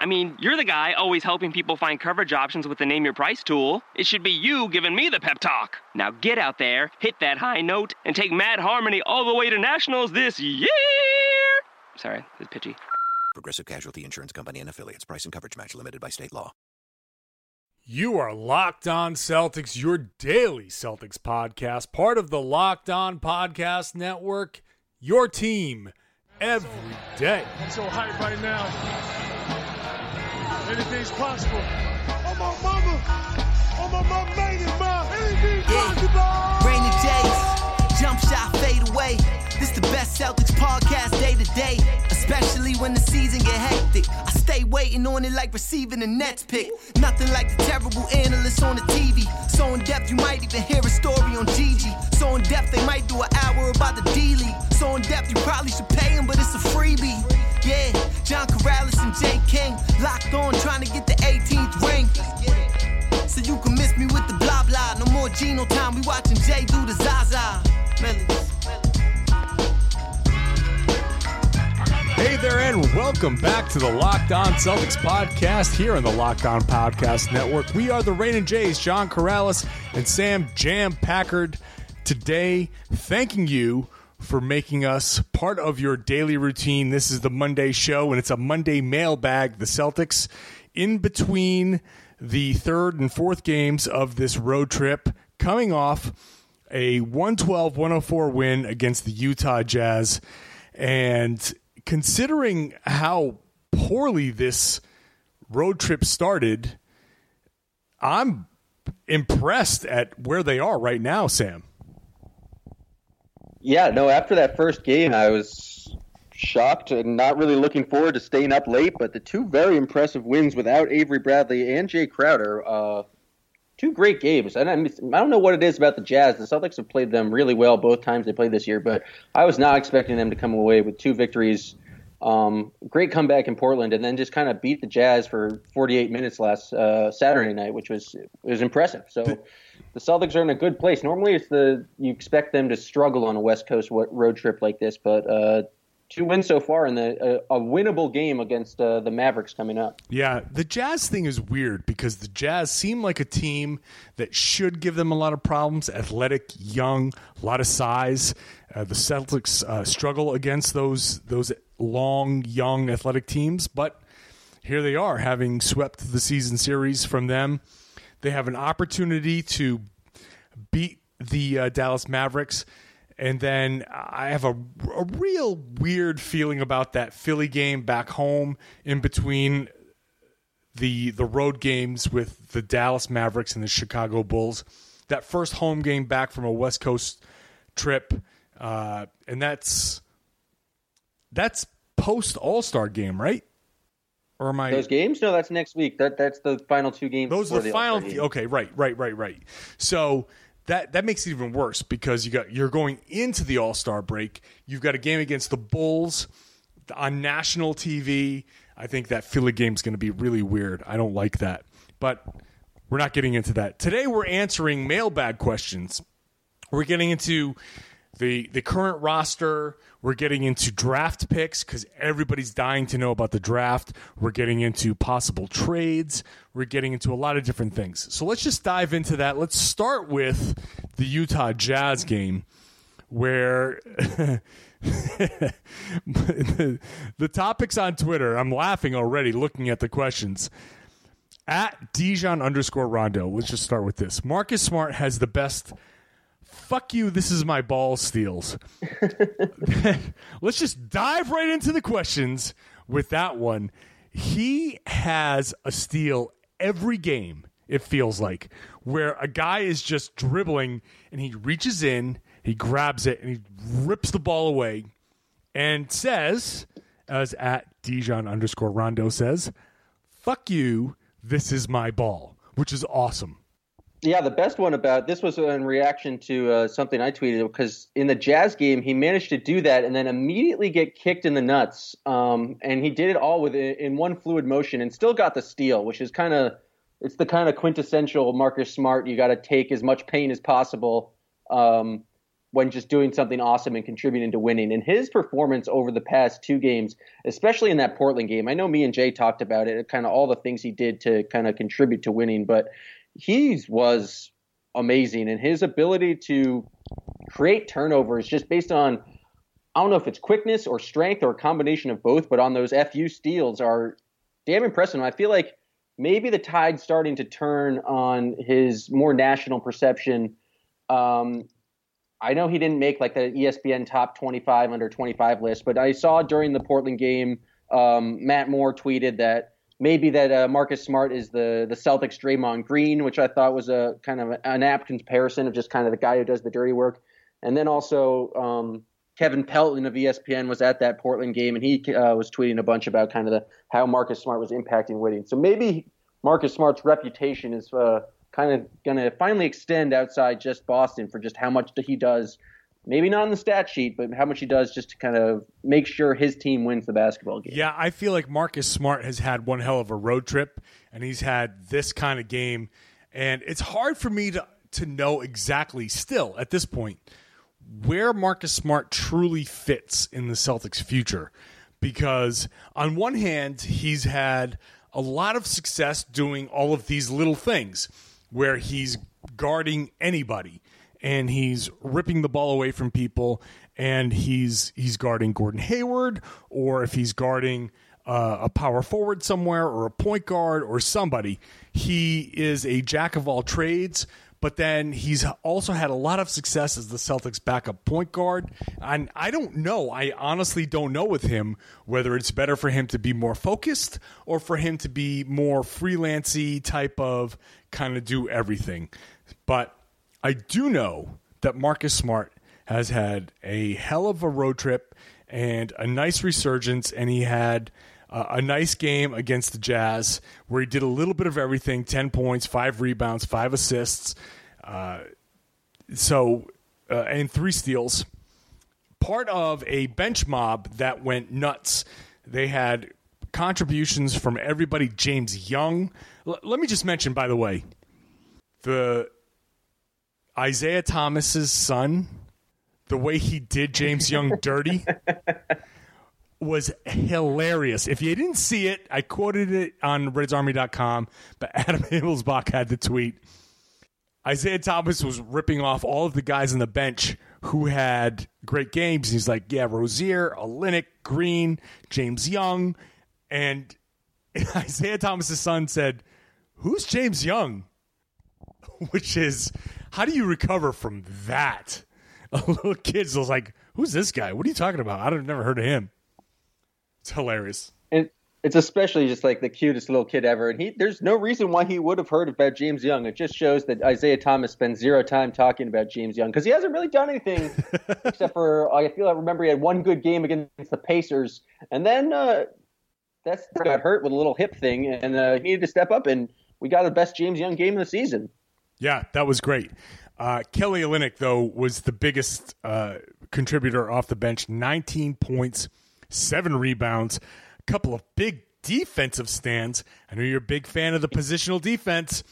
I mean, you're the guy always helping people find coverage options with the Name Your Price tool. It should be you giving me the pep talk. Now get out there, hit that high note, and take Mad Harmony all the way to nationals this year. Sorry, it's pitchy. Progressive Casualty Insurance Company and affiliates. Price and coverage match limited by state law. You are Locked On Celtics, your daily Celtics podcast, part of the Locked On Podcast Network, your team every day. I'm so hyped right now. Anything's possible. Oh, my mama. Oh, my mama made it, ma. Anything's possible. Rainy days, jump shot fade away. This the best Celtics podcast day to day, especially when the season get hectic. I stay waiting on it like receiving a Nets pick. Nothing like the terrible analysts on the TV. So in depth, you might even hear a story on Gigi. So in depth, they might do an hour about the D League. So in depth, you probably should pay him, but it's a freebie. Yeah, John Karalis and Jay King locked on trying to get the 18th ring. So you can miss me with the blah blah. No more Gino time. We watching Jay do the Zaza. Melodies. Hey there, and welcome back to the Locked On Celtics podcast here on the Locked On Podcast Network. We are the Rain and Jays, John Karalis and Sam Jam Packard. Today, thanking you for making us part of your daily routine. This is the Monday show, and it's a Monday mailbag. The Celtics, in between the third and fourth games of this road trip, coming off a 112 104 win against the Utah Jazz. And considering how poorly this road trip started, I'm impressed at where they are right now, Sam. Yeah, no, after that first game, I was shocked and not really looking forward to staying up late, but the two very impressive wins without Avery Bradley and Jay Crowder, uh, two great games. And I, I don't know what it is about the Jazz. The Celtics have played them really well both times they played this year, but I was not expecting them to come away with two victories. Um, great comeback in Portland, and then just kind of beat the Jazz for 48 minutes last uh, Saturday night, which was was impressive. So the Celtics are in a good place. Normally, it's the you expect them to struggle on a West Coast road trip like this, but uh, two wins so far the uh, a winnable game against uh, the Mavericks coming up. Yeah, the Jazz thing is weird because the Jazz seem like a team that should give them a lot of problems. Athletic, young, a lot of size. Uh, the Celtics uh, struggle against those those long, young, athletic teams, but here they are, having swept the season series from them. They have an opportunity to beat the uh, Dallas Mavericks. And then I have a, a real weird feeling about that Philly game back home in between the the road games with the Dallas Mavericks and the Chicago Bulls. That first home game back from a West Coast trip, uh, and that's that's post All Star game, right? Or am I those games? No, that's next week. That that's the final two games. Those are the, the final. Okay, right, right, right, right. So that that makes it even worse because you got you're going into the All Star break. You've got a game against the Bulls on national TV. I think that Philly game is going to be really weird. I don't like that, but we're not getting into that today. We're answering mailbag questions. We're getting into the the current roster. We're getting into draft picks because everybody's dying to know about the draft. We're getting into possible trades. We're getting into a lot of different things. So let's just dive into that. Let's start with the Utah Jazz game, where the, the topics on Twitter. I'm laughing already looking at the questions. At Dijon underscore Rondo. Let's just start with this. Marcus Smart has the best fuck you, this is my ball steals. Let's just dive right into the questions with that one. He has a steal every game, it feels like, where a guy is just dribbling and he reaches in, he grabs it, and he rips the ball away and says, as at Dijon underscore Rondo says, fuck you, this is my ball, which is awesome. Yeah, the best one about this was in reaction to uh, something I tweeted because in the Jazz game he managed to do that and then immediately get kicked in the nuts, um, and he did it all with in one fluid motion and still got the steal, which is kind of it's the kind of quintessential Marcus Smart. You got to take as much pain as possible um, when just doing something awesome and contributing to winning. And his performance over the past two games, especially in that Portland game, I know me and Jay talked about it, kind of all the things he did to kind of contribute to winning, but he was amazing, and his ability to create turnovers just based on I don't know if it's quickness or strength or a combination of both, but on those FU steals are damn impressive. I feel like maybe the tide's starting to turn on his more national perception. Um, I know he didn't make like the ESPN top 25 under 25 list, but I saw during the Portland game, um, Matt Moore tweeted that maybe that uh, Marcus Smart is the the Celtics Draymond Green, which I thought was a kind of an apt comparison of just kind of the guy who does the dirty work. And then also um, Kevin Pelton of ESPN was at that Portland game, and he uh, was tweeting a bunch about kind of the how Marcus Smart was impacting winning. So maybe Marcus Smart's reputation is uh, kind of going to finally extend outside just Boston for just how much he does maybe not on the stat sheet, but how much he does just to kind of make sure his team wins the basketball game. Yeah, I feel like Marcus Smart has had one hell of a road trip, and he's had this kind of game, and it's hard for me to to know exactly still at this point where Marcus Smart truly fits in the Celtics' future. Because on one hand, he's had a lot of success doing all of these little things where he's guarding anybody and he's ripping the ball away from people and he's he's guarding Gordon Hayward or if he's guarding uh, a power forward somewhere or a point guard or somebody. He is a jack of all trades but then he's also had a lot of success as the Celtics backup point guard. And I don't know. I honestly don't know with him whether it's better for him to be more focused or for him to be more freelancy type of kind of do everything. But I do know that Marcus Smart has had a hell of a road trip and a nice resurgence, and he had uh, a nice game against the Jazz where he did a little bit of everything 10 points, five rebounds, five assists. Uh, so, uh, and three steals. Part of a bench mob that went nuts. They had contributions from everybody. James Young. L- let me just mention, by the way, the Isaiah Thomas's son, the way he did James Young dirty was hilarious. If you didn't see it, I quoted it on RedsArmy.com, but Adam Himmelsbach had the tweet. Isaiah Thomas was ripping off all of the guys on the bench who had great games. He's like, yeah, Rozier, Olynyk, Green, James Young. And Isaiah Thomas's son said, who's James Young? Which is how do you recover from that? A little kid's like, "Who's this guy? What are you talking about? I've never heard of him." It's hilarious. And it's especially just like the cutest little kid ever. And he, there's no reason why he would have heard about James Young. It just shows that Isaiah Thomas spends zero time talking about James Young because he hasn't really done anything except for I feel I remember he had one good game against the Pacers, and then uh, that's got hurt with a little hip thing, and uh, he needed to step up, and we got the best James Young game of the season. Yeah, that was great. Uh, Kelly Olynyk, though, was the biggest uh, contributor off the bench 19 points, seven rebounds, a couple of big defensive stands. I know you're a big fan of the positional defense.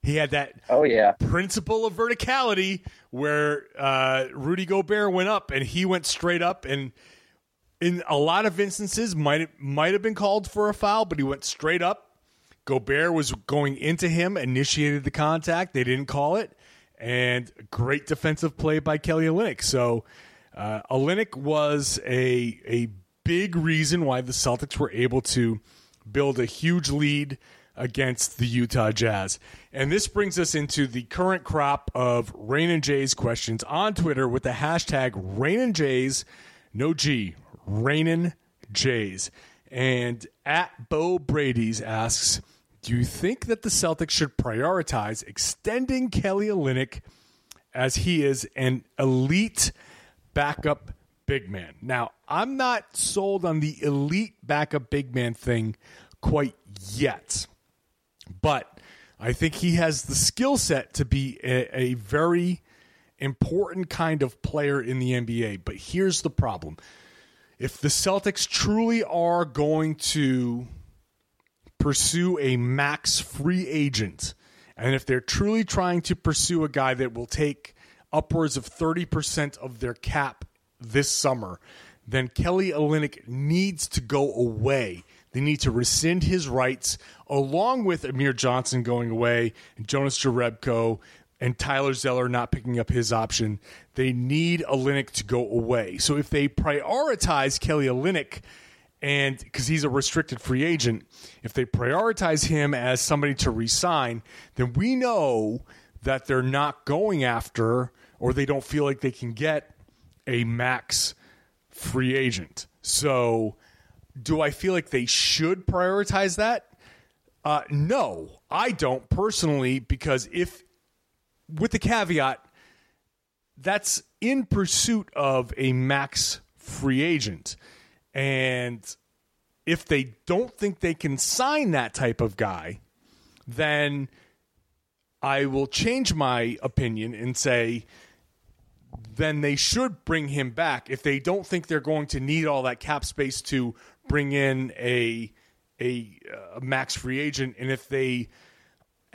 He had that oh yeah principle of verticality where uh, Rudy Gobert went up and he went straight up and in a lot of instances might might have been called for a foul, but he went straight up Gobert was going into him, initiated the contact. They didn't call it, and great defensive play by Kelly Olynyk. So uh, Olynyk was a a big reason why the Celtics were able to build a huge lead against the Utah Jazz. And this brings us into the current crop of Rain and Jays questions on Twitter with the hashtag Rain and Jays, no G, Rain and Jays. And at Bo Brady's asks, do you think that the Celtics should prioritize extending Kelly Olynyk as he is an elite backup big man? Now, I'm not sold on the elite backup big man thing quite yet, but I think he has the skill set to be a, a very important kind of player in the NBA. But here's the problem if the Celtics truly are going to pursue a max free agent, and if they're truly trying to pursue a guy that will take upwards of 30% of their cap this summer, then Kelly Olynyk needs to go away. They need to rescind his rights, along with Amir Johnson going away, and Jonas Jerebko, and Tyler Zeller not picking up his option. They need Olynyk to go away. So if they prioritize Kelly Olynyk, and because he's a restricted free agent, if they prioritize him as somebody to resign, then we know that they're not going after or they don't feel like they can get a max free agent. So, do I feel like they should prioritize that? Uh, no, I don't personally, because if, with the caveat, that's in pursuit of a max free agent. And if they don't think they can sign that type of guy, then I will change my opinion and say, then they should bring him back. If they don't think they're going to need all that cap space to bring in a a, a max free agent and if they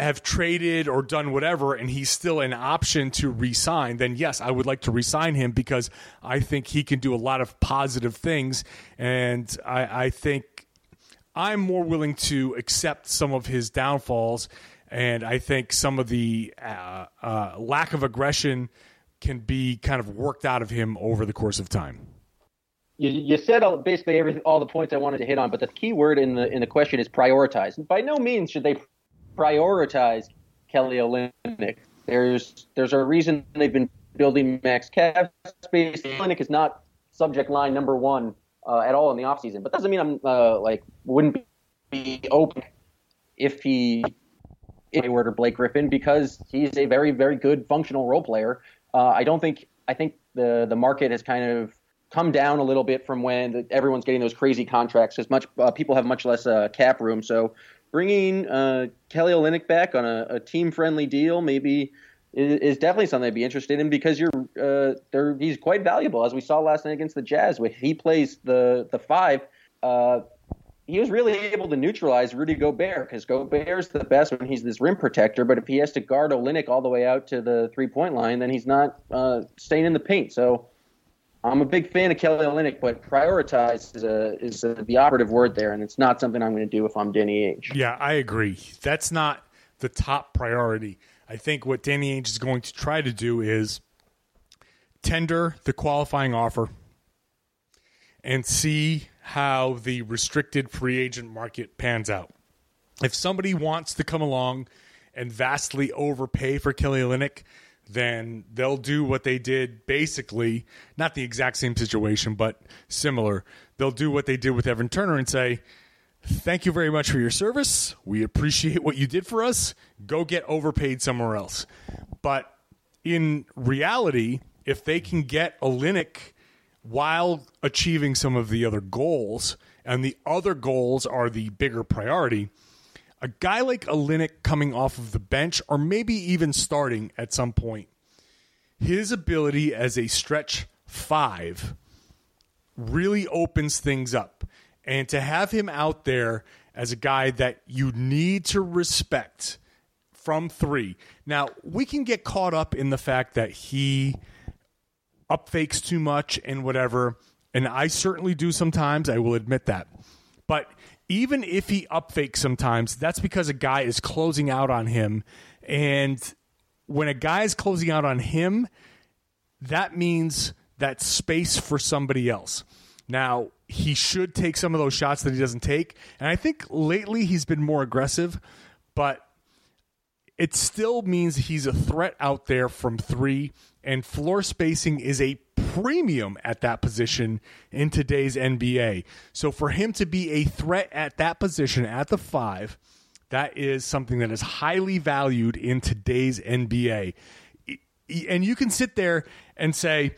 have traded or done whatever and he's still an option to resign, then yes, I would like to resign him because I think he can do a lot of positive things. And I, I think I'm more willing to accept some of his downfalls. And I think some of the uh, uh, lack of aggression can be kind of worked out of him over the course of time. You, you said all, basically all the points I wanted to hit on, but the key word in the in the question is prioritize. By no means should they prioritize Kelly Olynyk. There's there's a reason they've been building max cap space. Olynyk is not subject line number one uh, at all in the offseason, but doesn't mean I'm uh, like wouldn't be open if he if were to Blake Griffin because he's a very very good functional role player. Uh, I don't think I think the the market has kind of come down a little bit from when everyone's getting those crazy contracts. As much uh, people have much less uh, cap room, so bringing uh, Kelly Olynyk back on a, a team friendly deal maybe is, definitely something I'd be interested in because you're uh. He's quite valuable, as we saw last night against the Jazz. When he plays the the five, uh, he was really able to neutralize Rudy Gobert because Gobert's the best when he's this rim protector. But if he has to guard Olynyk all the way out to the three point line, then he's not uh, staying in the paint. So I'm a big fan of Kelly Olynyk, but prioritize is, a, is a, the operative word there, and it's not something I'm going to do if I'm Danny Ainge. Yeah, I agree. That's not the top priority. I think what Danny Ainge is going to try to do is tender the qualifying offer and see how the restricted free agent market pans out. If somebody wants to come along and vastly overpay for Kelly Olynyk, then they'll do what they did basically, not the exact same situation, but similar. They'll do what they did with Evan Turner and say, Thank you very much for your service. We appreciate what you did for us. Go get overpaid somewhere else. But in reality, if they can get Olynyk while achieving some of the other goals, and the other goals are the bigger priority, a guy like Olynyk coming off of the bench or maybe even starting at some point, his ability as a stretch five really opens things up. And to have him out there as a guy that you need to respect from three. Now, we can get caught up in the fact that he upfakes too much and whatever. And I certainly do sometimes. I will admit that. But even if he up fakes sometimes, that's because a guy is closing out on him. And when a guy is closing out on him, that means that space for somebody else. Now, he should take some of those shots that he doesn't take. And I think lately he's been more aggressive, but it still means he's a threat out there from three. And floor spacing is a premium at that position in today's NBA. So for him to be a threat at that position at the five, that is something that is highly valued in today's NBA. And you can sit there and say,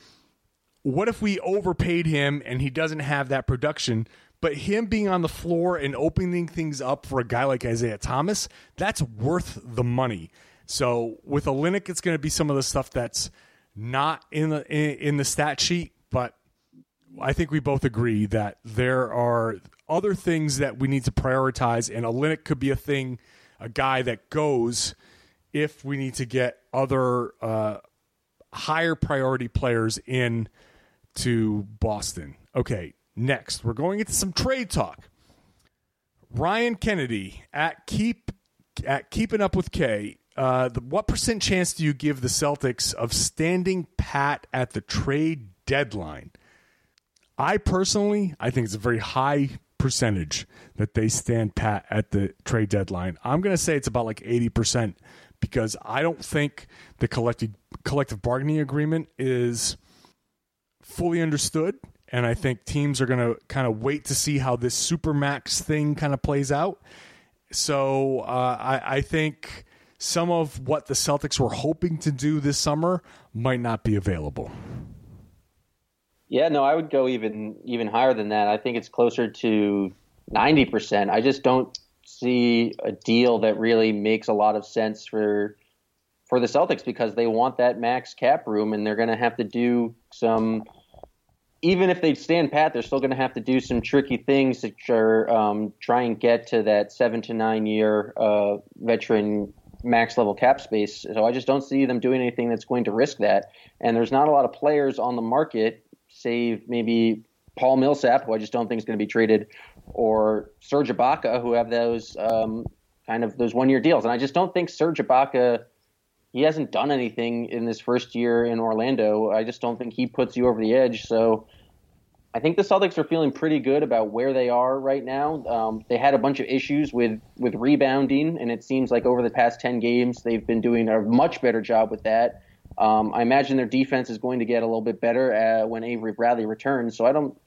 what if we overpaid him and he doesn't have that production? But him being on the floor and opening things up for a guy like Isaiah Thomas, that's worth the money. So with Olynyk, it's going to be some of the stuff that's not in the in, in the stat sheet, but I think we both agree that there are other things that we need to prioritize, and Olynyk could be a thing, a guy that goes if we need to get other uh, higher priority players in to Boston. Okay, next we're going into some trade talk. Ryan Kennedy at keep at keeping up with K. Uh, the, what percent chance do you give the Celtics of standing pat at the trade deadline? I personally, I think it's a very high percentage that they stand pat at the trade deadline. I'm going to say it's about like 80% because I don't think the collective collective bargaining agreement is fully understood and I think teams are going to kind of wait to see how this supermax thing kind of plays out. So uh, I, I think some of what the Celtics were hoping to do this summer might not be available. Yeah, no, I would go even even higher than that. I think it's closer to ninety percent. I just don't see a deal that really makes a lot of sense for for the Celtics because they want that max cap room and they're going to have to do some. Even if they stand pat, they're still going to have to do some tricky things to um, try and get to that seven to nine year uh, veteran max level cap space. So I just don't see them doing anything that's going to risk that. And there's not a lot of players on the market, save maybe Paul Millsap, who I just don't think is going to be traded, or Serge Ibaka, who have those um, kind of those one year deals. And I just don't think Serge Ibaka. He hasn't done anything in this first year in Orlando. I just don't think he puts you over the edge. So I think the Celtics are feeling pretty good about where they are right now. Um, they had a bunch of issues with with rebounding, and it seems like over the past ten games they've been doing a much better job with that. Um, I imagine their defense is going to get a little bit better uh, when Avery Bradley returns. So I don't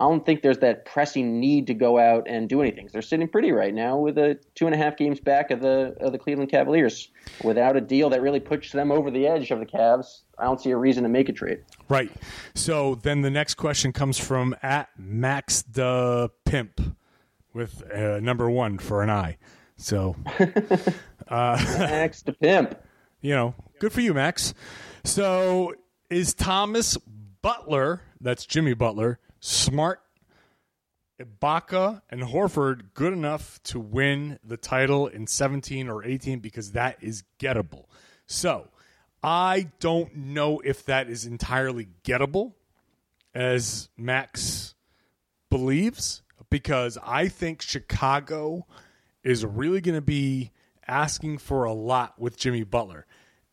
I don't think there's that pressing need to go out and do anything. They're sitting pretty right now with a two and a half games back of the of the Cleveland Cavaliers without a deal that really pushes them over the edge of the Cavs. I don't see a reason to make a trade. Right. So then the next question comes from at Max the Pimp with uh, number one for an eye. So uh, Max the Pimp. You know, good for you, Max. So is Thomas Butler? That's Jimmy Butler Smart, Ibaka, and Horford good enough to win the title in 17 or 18 because that is gettable. So I don't know if that is entirely gettable, as Max believes, because I think Chicago is really going to be asking for a lot with Jimmy Butler.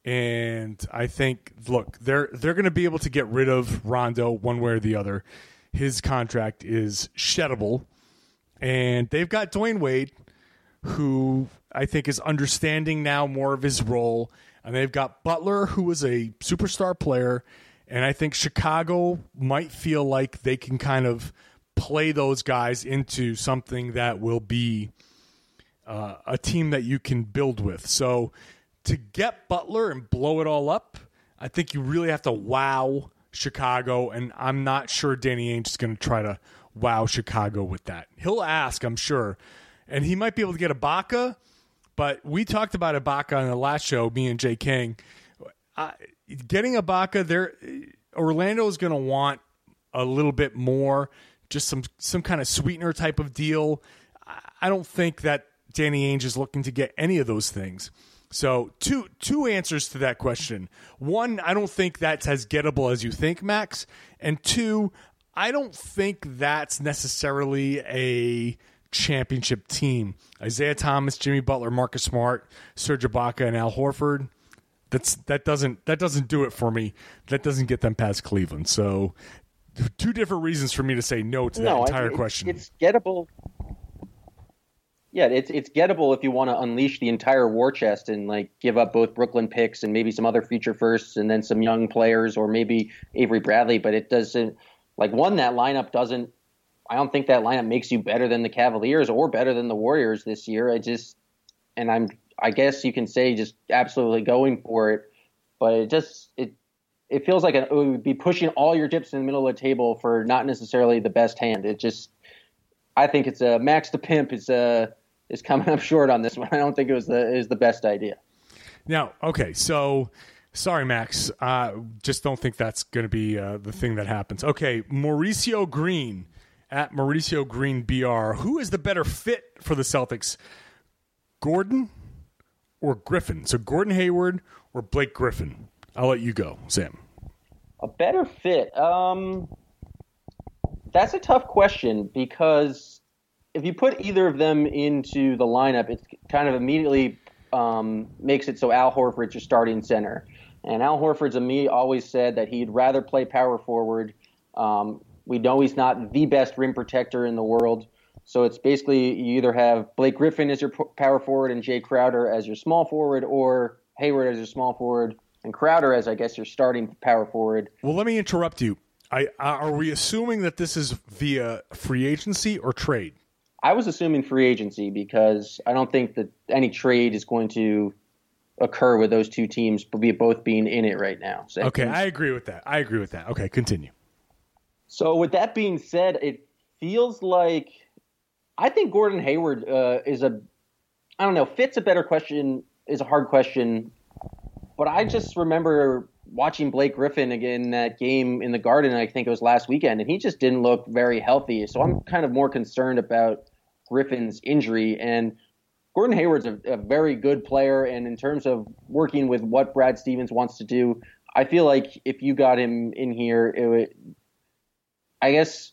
And I think, look, they're they're going to be able to get rid of Rondo one way or the other his contract is sheddable. And they've got Dwyane Wade, who I think is understanding now more of his role. And they've got Butler, who is a superstar player. And I think Chicago might feel like they can kind of play those guys into something that will be uh, a team that you can build with. So to get Butler and blow it all up, I think you really have to wow Chicago, and I'm not sure Danny Ainge is going to try to wow Chicago with that. He'll ask, I'm sure, and he might be able to get Ibaka, but we talked about Ibaka on the last show, me and Jay King. Uh, getting Ibaka, there, Orlando is going to want a little bit more, just some some kind of sweetener type of deal. I don't think that Danny Ainge is looking to get any of those things. So two two answers to that question. One, I don't think that's as gettable as you think, Max. And two, I don't think that's necessarily a championship team. Isaiah Thomas, Jimmy Butler, Marcus Smart, Serge Ibaka, and Al Horford. That's that doesn't that doesn't do it for me. That doesn't get them past Cleveland. So two different reasons for me to say no to that entire it, question. It's gettable yeah, it's it's gettable if you want to unleash the entire war chest and like give up both Brooklyn picks and maybe some other future firsts and then some young players or maybe Avery Bradley. But it doesn't like one that lineup doesn't. I don't think that lineup makes you better than the Cavaliers or better than the Warriors this year. I just and I'm I guess you can say just absolutely going for it, but it just it it feels like it would be pushing all your chips in the middle of the table for not necessarily the best hand. It just I think it's a Max the Pimp is uh, is coming up short on this one. I don't think it was the is the best idea. Now, okay, so sorry, Max. Uh, just don't think that's going to be uh, the thing that happens. Okay, Mauricio Green at Mauricio Green BR. Who is the better fit for the Celtics, Gordon or Griffin? So Gordon Hayward or Blake Griffin? I'll let you go, Sam. A better fit. Um, that's a tough question because if you put either of them into the lineup, it kind of immediately um, makes it so Al Horford's your starting center. And Al Horford's a me always said that he'd rather play power forward. Um, we know he's not the best rim protector in the world. So it's basically you either have Blake Griffin as your power forward and Jay Crowder as your small forward, or Hayward as your small forward and Crowder as I guess your starting power forward. Well, let me interrupt you. I, are we assuming that this is via free agency or trade? I was assuming free agency because I don't think that any trade is going to occur with those two teams both being in it right now. So okay, I agree with that. I agree with that. Okay, continue. So with that being said, it feels like I think Gordon Hayward uh, is a I don't know fits a better question is a hard question, but I just remember watching Blake Griffin again in that game in the Garden. I think it was last weekend, and he just didn't look very healthy. So I'm kind of more concerned about Griffin's injury and. Gordon Hayward's a, a, very good player, and in terms of working with what Brad Stevens wants to do, I feel like if you got him in here, it would, I guess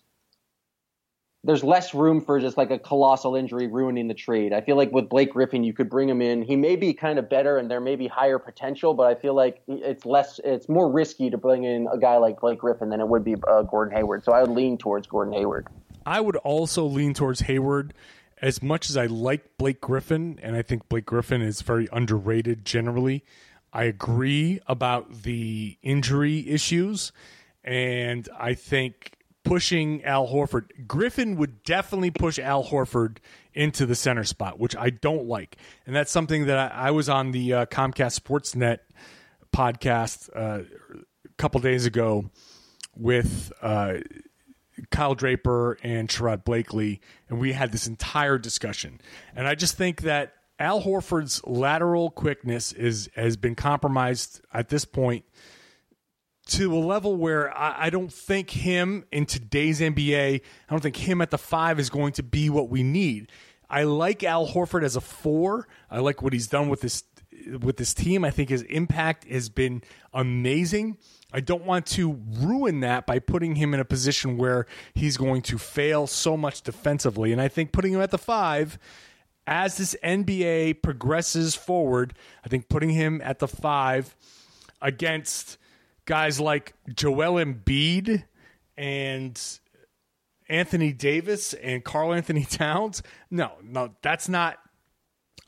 there's less room for just like a colossal injury ruining the trade. I feel like with Blake Griffin, you could bring him in. He may be kind of better and there may be higher potential, but I feel like it's less, it's more risky to bring in a guy like Blake Griffin than it would be uh, Gordon Hayward. So I would lean towards Gordon Hayward. I would also lean towards Hayward as much as I like Blake Griffin, and I think Blake Griffin is very underrated generally. I agree about the injury issues, and I think pushing Al Horford. Griffin would definitely push Al Horford into the center spot, which I don't like. And that's something that I, I was on the uh, Comcast Sportsnet podcast uh, a couple days ago with uh, Kyle Draper and Sherrod Blakely, and we had this entire discussion. And I just think that Al Horford's lateral quickness is has been compromised at this point to a level where I, I, don't think him in today's NBA, I don't think him at the five is going to be what we need. I like Al Horford as a four. I like what he's done with this with this team. I think his impact has been amazing. I don't want to ruin that by putting him in a position where he's going to fail so much defensively. And I think putting him at the five, as this NBA progresses forward, I think putting him at the five against guys like Joel Embiid and Anthony Davis and Karl-Anthony Towns. No, no, that's not.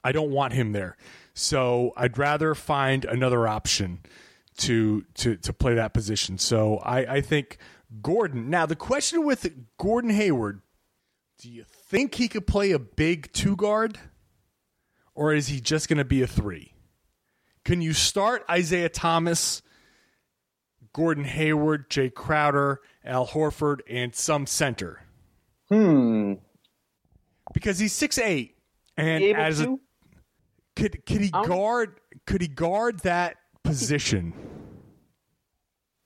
I don't want him there. So I'd rather find another option to to to play that position. So I, I think Gordon. Now the question with Gordon Hayward, do you think he could play a big two guard, or is he just going to be a three? Can you start Isaiah Thomas Gordon Hayward, Jay Crowder, Al Horford, and some center. Hmm. Because he's six eight, and as a could could he guard could he guard that position?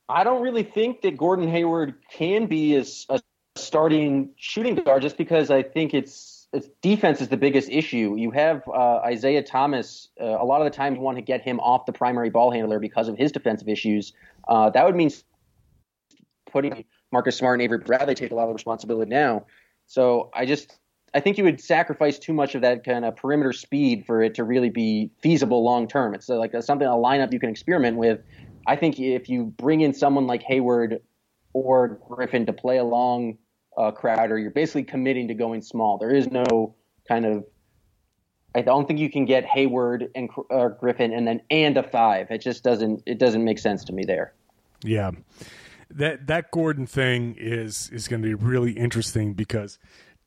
I don't really think that Gordon Hayward can be as a starting shooting guard, just because I think it's it's defense is the biggest issue. You have uh, Isaiah Thomas. Uh, a lot of the times want to get him off the primary ball handler because of his defensive issues. Uh, that would mean putting Marcus Smart and Avery Bradley take a lot of responsibility now. So I just I think you would sacrifice too much of that kind of perimeter speed for it to really be feasible long term. It's like a, something a lineup you can experiment with. I think if you bring in someone like Hayward or Griffin to play along uh, Crowder, you're basically committing to going small. There is no kind of. I don't think you can get Hayward and uh, Griffin and then and a five. It just doesn't. It doesn't make sense to me there. Yeah, that that Gordon thing is is going to be really interesting because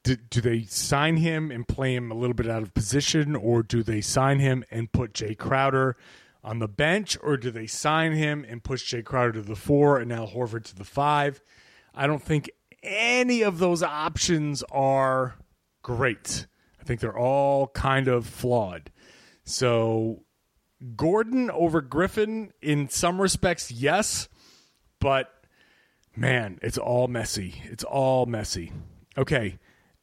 do, do, they sign him and play him a little bit out of position, or do they sign him and put Jay Crowder on the bench, or do they sign him and push Jay Crowder to the four and Al Horford to the five? I don't think any of those options are great. I think they're all kind of flawed. So Gordon over Griffin in some respects, yes, but man, it's all messy. It's all messy. Okay,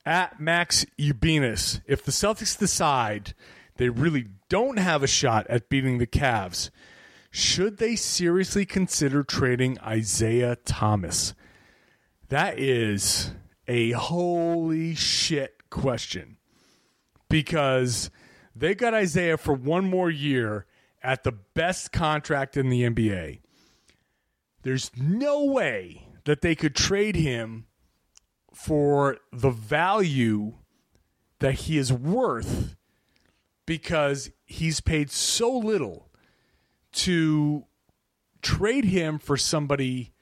at Max Ubinas, if the Celtics decide they really don't have a shot at beating the Cavs, should they seriously consider trading Isaiah Thomas? That is a holy shit question because they got Isaiah for one more year at the best contract in the NBA. There's no way that they could trade him for the value that he is worth because he's paid so little to trade him for somebody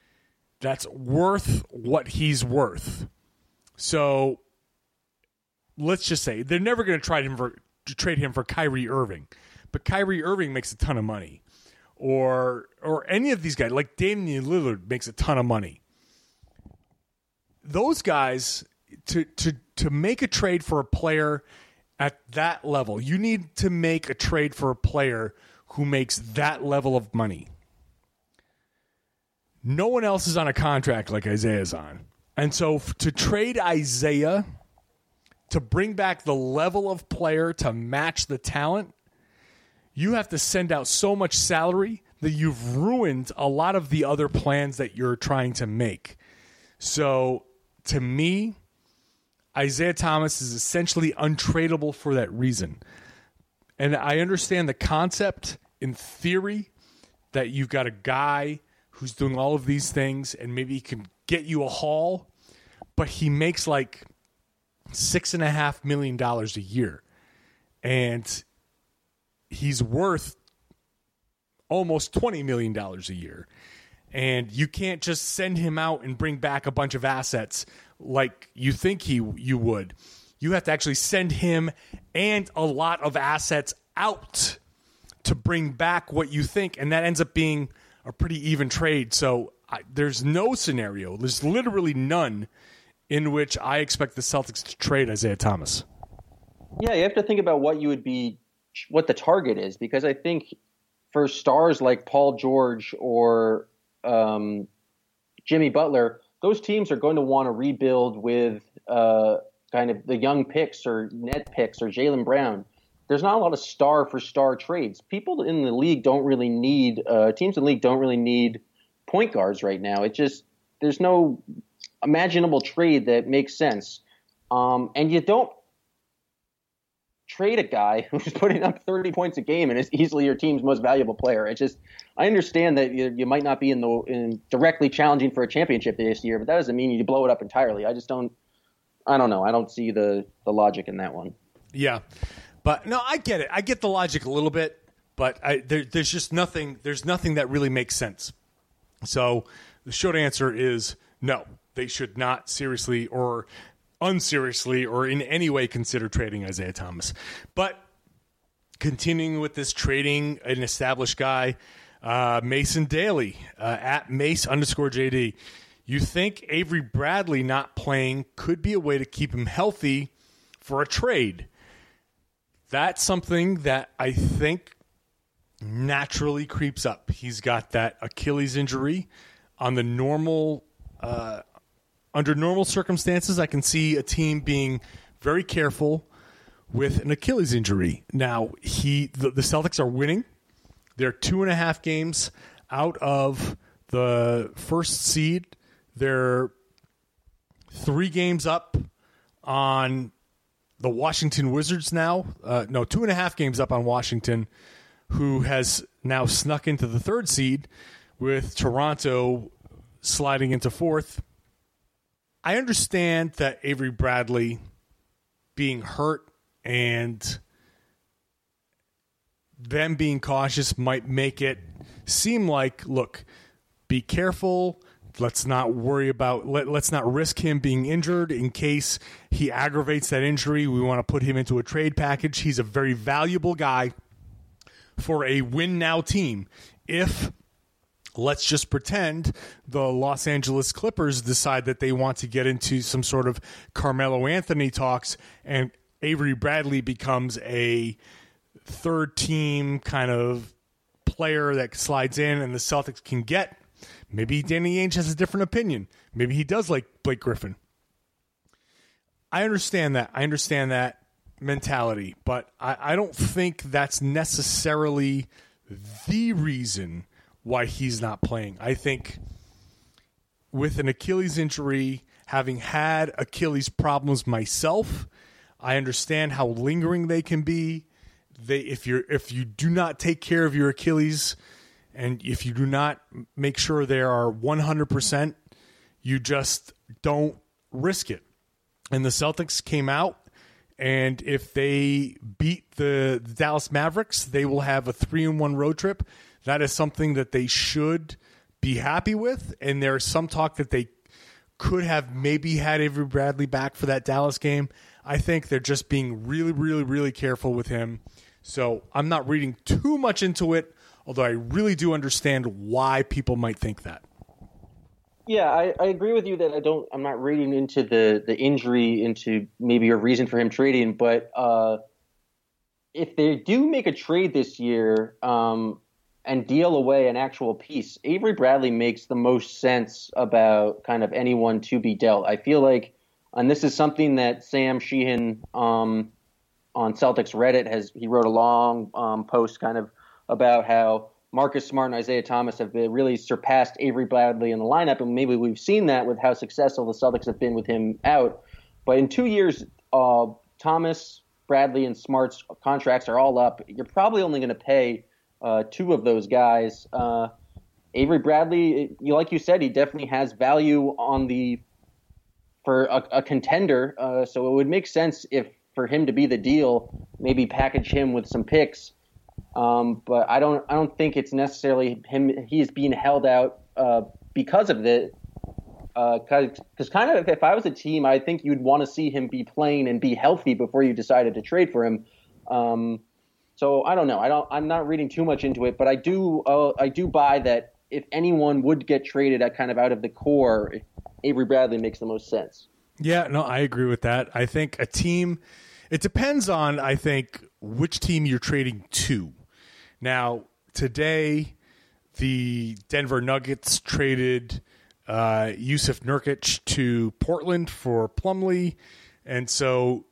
that's worth what he's worth. So let's just say they're never going to try him for to trade him for Kyrie Irving, but Kyrie Irving makes a ton of money, or or any of these guys like Damian Lillard makes a ton of money. Those guys to to to make a trade for a player at that level, you need to make a trade for a player who makes that level of money. No one else is on a contract like Isaiah's on. And so f- to trade Isaiah to bring back the level of player to match the talent, you have to send out so much salary that you've ruined a lot of the other plans that you're trying to make. So to me, Isaiah Thomas is essentially untradeable for that reason. And I understand the concept in theory that you've got a guy who's doing all of these things and maybe he can get you a haul, but he makes like six and a half million dollars a year. And he's worth almost $20 million a year. And you can't just send him out and bring back a bunch of assets like you think he you would. You have to actually send him and a lot of assets out to bring back what you think, and that ends up being a pretty even trade. So I, there's no scenario, there's literally none, in which I expect the Celtics to trade Isaiah Thomas. Yeah, you have to think about what you would be, what the target is, because I think for stars like Paul George or um, Jimmy Butler, those teams are going to want to rebuild with uh, kind of the young picks or net picks or Jaylen Brown. There's not a lot of star for star trades. People in the league don't really need uh, teams in the league don't really need point guards right now. It just there's no imaginable trade that makes sense, um, and you don't trade a guy who's putting up 30 points a game and is easily your team's most valuable player. It's just I understand that you, you might not be in the in directly challenging for a championship this year, but that doesn't mean you blow it up entirely. I just don't I don't know. I don't see the the logic in that one. Yeah, but no, I get it. I get the logic a little bit, but I, there, there's just nothing. There's nothing that really makes sense. So the short answer is no. They should not seriously or unseriously or in any way consider trading Isaiah Thomas. But continuing with this trading an established guy, uh, Mason Daly uh, at Mace underscore JD. You think Avery Bradley not playing could be a way to keep him healthy for a trade? That's something that I think naturally creeps up. He's got that Achilles injury. On the normal, uh, under normal circumstances, I can see a team being very careful with an Achilles injury. Now, he the, the Celtics are winning. They're two and a half games out of the first seed. They're three games up on the Washington Wizards now. Uh, no, two and a half games up on Washington, who has now snuck into the third seed with Toronto sliding into fourth. I understand that Avery Bradley being hurt and them being cautious might make it seem like, look, be careful. Let's not worry about, let, let's not risk him being injured in case he aggravates that injury. We want to put him into a trade package. He's a very valuable guy for a win now team. If let's just pretend the Los Angeles Clippers decide that they want to get into some sort of Carmelo Anthony talks and Avery Bradley becomes a third team kind of player that slides in and the Celtics can get. Maybe Danny Ainge has a different opinion. Maybe he does like Blake Griffin. I understand that. I understand that mentality, but I, I don't think that's necessarily the reason why he's not playing. I think with an Achilles injury, having had Achilles problems myself, I understand how lingering they can be. They if you're if you do not take care of your Achilles and if you do not make sure they are 100%, you just don't risk it. And the Celtics came out and if they beat the, Dallas Mavericks, they will have a 3 and 1 road trip. That is something that they should be happy with and there's some talk that they could have maybe had Avery Bradley back for that Dallas game. I think they're just being really, really, really careful with him. So I'm not reading too much into it, although I really do understand why people might think that. Yeah, I, I agree with you that I don't. I'm not reading into the the injury into maybe a reason for him trading, but uh, if they do make a trade this year um, and deal away an actual piece, Avery Bradley makes the most sense about kind of anyone to be dealt. I feel like and this is something that Sam Sheehan um, on Celtics Reddit has. He wrote a long um, post kind of about how Marcus Smart and Isaiah Thomas have really surpassed Avery Bradley in the lineup, and maybe we've seen that with how successful the Celtics have been with him out. But in two years, uh, Thomas, Bradley, and Smart's contracts are all up. You're probably only going to pay uh, two of those guys. Uh, Avery Bradley, like you said, he definitely has value on the for a, a contender. Uh, so it would make sense if for him to be the deal, maybe package him with some picks. Um, but I don't I don't think it's necessarily him. He's being held out uh, because of it. Because uh, kind of if I was a team, I think you'd want to see him be playing and be healthy before you decided to trade for him. Um, so I don't know. I don't. I'm not reading too much into it, but I do. Uh, I do buy that if anyone would get traded at kind of out of the core, Avery Bradley makes the most sense. Yeah, no, I agree with that. I think a team, it depends on, I think, which team you're trading to. Now, today, the Denver Nuggets traded uh, Jusuf Nurkic to Portland for Plumlee. And so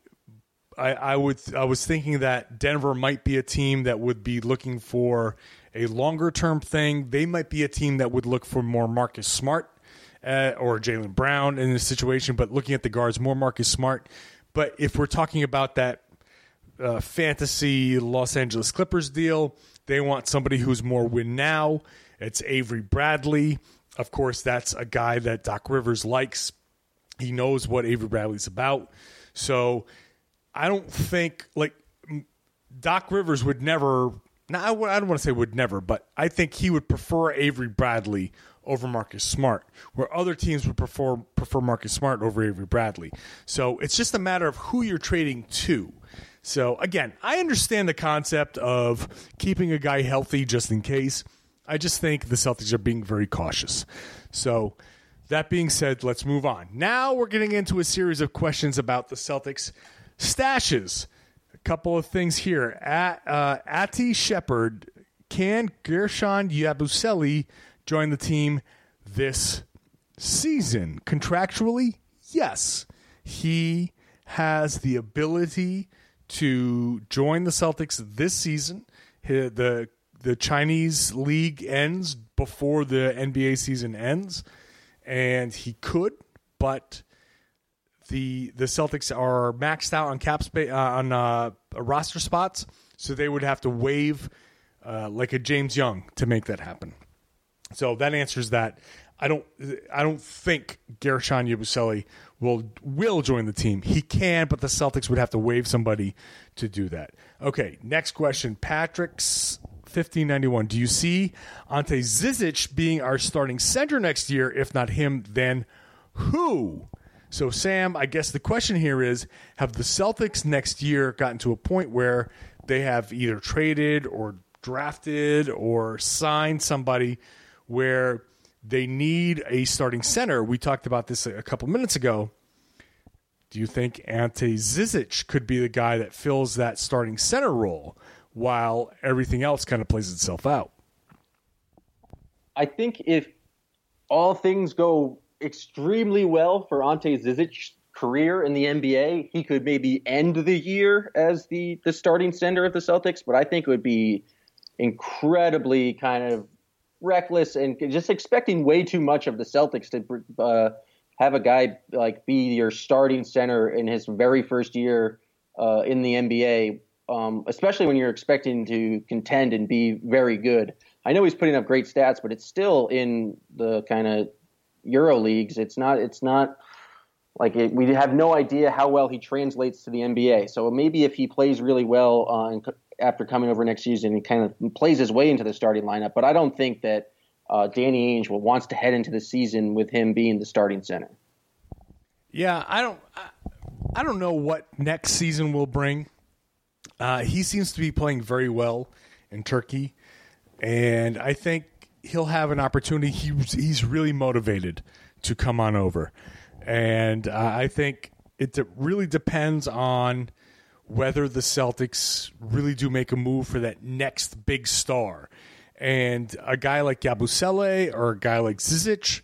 I, I would I was thinking that Denver might be a team that would be looking for a longer term thing. They might be a team that would look for more Marcus Smart uh, or Jaylen Brown in this situation, but looking at the guards, more Marcus Smart. But if we're talking about that uh, fantasy Los Angeles Clippers deal, they want somebody who's more win now. It's Avery Bradley. Of course, that's a guy that Doc Rivers likes. He knows what Avery Bradley's about. So I don't think, like, Doc Rivers would never now, I don't want to say would never, but I think he would prefer Avery Bradley over Marcus Smart, where other teams would prefer prefer Marcus Smart over Avery Bradley. So it's just a matter of who you're trading to. So again, I understand the concept of keeping a guy healthy just in case. I just think the Celtics are being very cautious. So that being said, let's move on. Now we're getting into a series of questions about the Celtics stashes A couple of things here. At, uh, Ati Shepard, can Guerschon Yabusele join the team this season? Contractually, yes. He has the ability to join the Celtics this season. The the Chinese league ends before the NBA season ends, and he could, but the the Celtics are maxed out on cap space uh, on uh, roster spots, so they would have to waive uh, like a James Young to make that happen. So that answers that. I don't I don't think Guerschon Yabusele will will join the team. He can, but the Celtics would have to waive somebody to do that. Okay, next question. Patrick's 1591. Do you see Ante Zizic being our starting center next year? If not him, then who? So, Sam, I guess the question here is have the Celtics next year gotten to a point where they have either traded or drafted or signed somebody where they need a starting center. We talked about this a couple minutes ago. Do you think Ante Zizic could be the guy that fills that starting center role while everything else kind of plays itself out? I think if all things go extremely well for Ante Zizic's career in the NBA, he could maybe end the year as the the starting center of the Celtics. But I think it would be incredibly kind of reckless and just expecting way too much of the Celtics to uh, have a guy like be your starting center in his very first year uh, in the NBA. Um, especially when you're expecting to contend and be very good. I know he's putting up great stats, but it's still in the kind of Euro leagues. It's not. It's not like it, we have no idea how well he translates to the NBA. So maybe if he plays really well uh, after coming over next season, he kind of plays his way into the starting lineup. But I don't think that uh, Danny Ainge wants to head into the season with him being the starting center. Yeah, I don't. I, I don't know what next season will bring. Uh, he seems to be playing very well in Turkey, and I think he'll have an opportunity. He's he's really motivated to come on over, and uh, I think it really depends on whether the Celtics really do make a move for that next big star, and a guy like Yabusele or a guy like Zizic.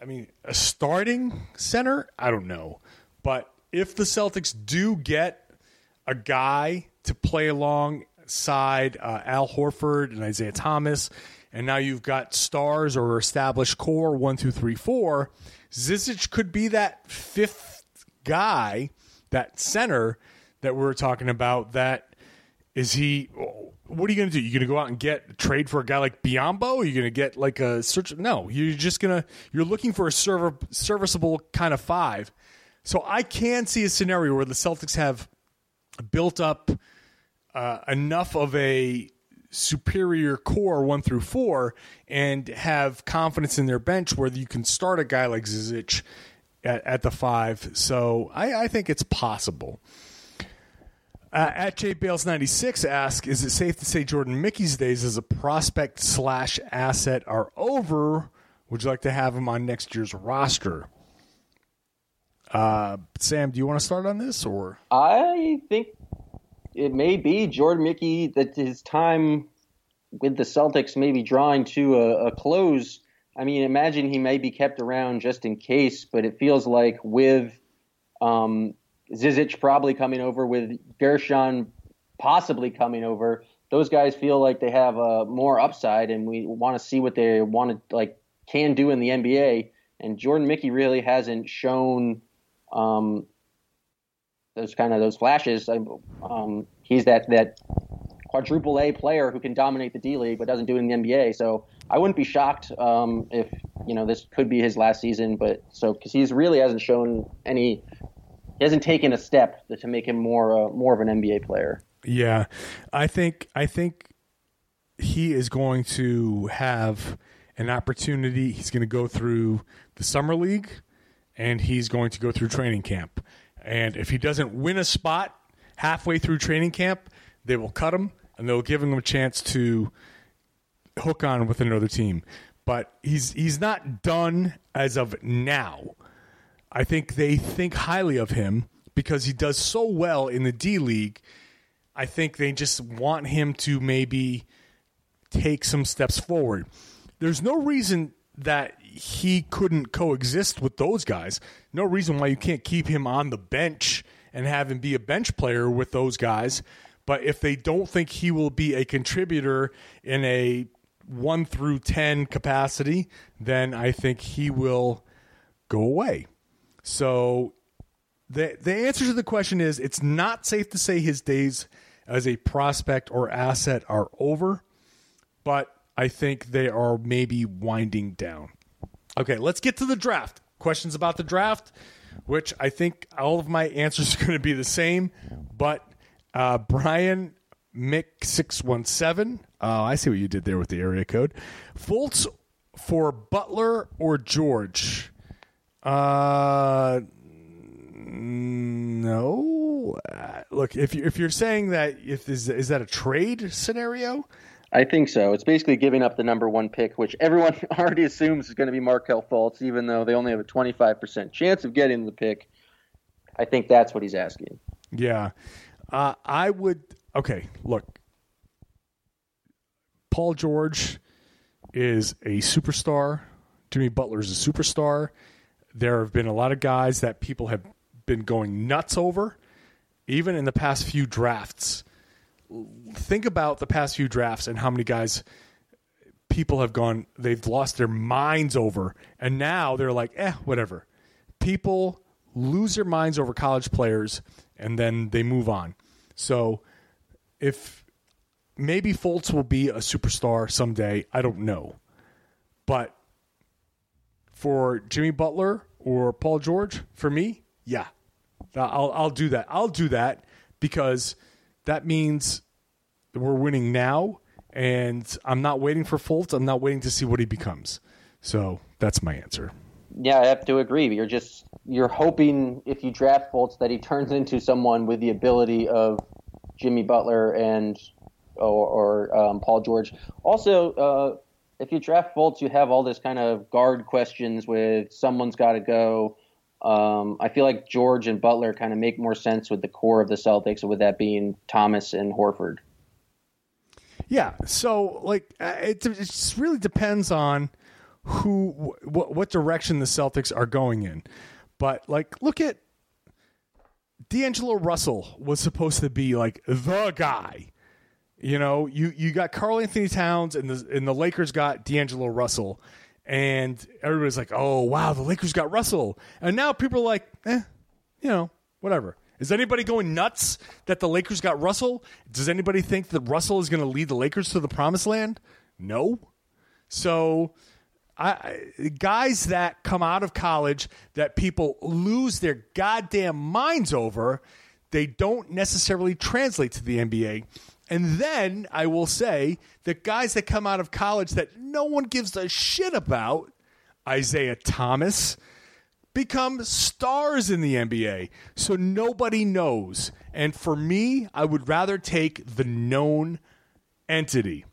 I mean, a starting center, I don't know, but if the Celtics do get a guy to play alongside uh, Al Horford and Isaiah Thomas and now you've got stars or established core one, two, three, four. Zizic could be that fifth guy, that center that we are talking about. That is he. What are you going to do? You're going to go out and get trade for a guy like Biyombo? Are you going to get like a search? No, you're just gonna. You're looking for a server, serviceable kind of five. So I can see a scenario where the Celtics have built up uh, enough of a superior core one through four and have confidence in their bench where you can start a guy like Zizic at, at the five. So I, I think it's possible. Uh, at J Bales ninety six asks, is it safe to say Jordan Mickey's days as a prospect slash asset are over? Would you like to have him on next year's roster? Uh, Sam, do you want to start on this or? I think it may be Jordan Mickey that his time with the Celtics maybe drawing to a, a, close. I mean, imagine he may be kept around just in case, but it feels like with um, Zizic probably coming over, with Guerschon possibly coming over, those guys feel like they have uh, more upside, and we want to see what they want to like can do in the NBA. And Jordan Mickey really hasn't shown um, those kind of those flashes. Um, he's that that quadruple A player who can dominate the D League but doesn't do it in the NBA. So I wouldn't be shocked um, if you know this could be his last season. But so because he's really hasn't shown any, he hasn't taken a step to make him more uh, more of an NBA player. Yeah, I think I think he is going to have an opportunity. He's going to go through the summer league, and he's going to go through training camp. And if he doesn't win a spot halfway through training camp, they will cut him and they'll give him a chance to hook on with another team. But he's he's not done as of now. I think they think highly of him because he does so well in the D League. I think they just want him to maybe take some steps forward. There's no reason that he couldn't coexist with those guys. No reason why you can't keep him on the bench and have him be a bench player with those guys. But if they don't think he will be a contributor in a 1 through 10 capacity, then I think he will go away. So the the answer to the question is it's not safe to say his days as a prospect or asset are over, but I think they are maybe winding down. Okay, let's get to the draft. Questions about the draft, which I think all of my answers are going to be the same, but uh, Brian Mick six one seven. Oh, I see what you did there with the area code. Fultz for Butler or George. Uh, no. Uh, look, if you if you're saying that if is is that a trade scenario, I think so. It's basically giving up the number one pick, which everyone already assumes is going to be Markelle Fultz, even though they only have a 25% chance of getting the pick. I think that's what he's asking. Yeah. Uh, I would. Okay, look. Paul George is a superstar. Jimmy Butler is a superstar. There have been a lot of guys that people have been going nuts over, even in the past few drafts. Think about the past few drafts and how many guys people have gone, they've lost their minds over, and now they're like, eh, whatever. People lose their minds over college players and then they move on. So if maybe Fultz will be a superstar someday, I don't know. But for Jimmy Butler or Paul George, for me, yeah. I'll I'll do that. I'll do that because that means we're winning now and I'm not waiting for Fultz. I'm not waiting to see what he becomes. So that's my answer. Yeah, I have to agree. You're just you're hoping if you draft Fultz that he turns into someone with the ability of Jimmy Butler and or, or um, Paul George. Also, uh, if you draft Fultz, you have all this kind of guard questions with someone's got to go. Um, I feel like George and Butler kind of make more sense with the core of the Celtics, with that being Thomas and Horford. Yeah, so like uh, it, it just really depends on who what, what direction the Celtics are going in. But like look at D'Angelo Russell was supposed to be like the guy. You know, you you got Karl-Anthony Towns and the and the Lakers got D'Angelo Russell. And everybody's like, "Oh, wow, the Lakers got Russell." And now people are like, "Eh, you know, whatever." Is anybody going nuts that the Lakers got Russell? Does anybody think that Russell is going to lead the Lakers to the promised land? No. So, I, guys that come out of college that people lose their goddamn minds over, they don't necessarily translate to the NBA. And then I will say that guys that come out of college that no one gives a shit about, Isaiah Thomas, become stars in the NBA. So nobody knows. And for me, I would rather take the known entity.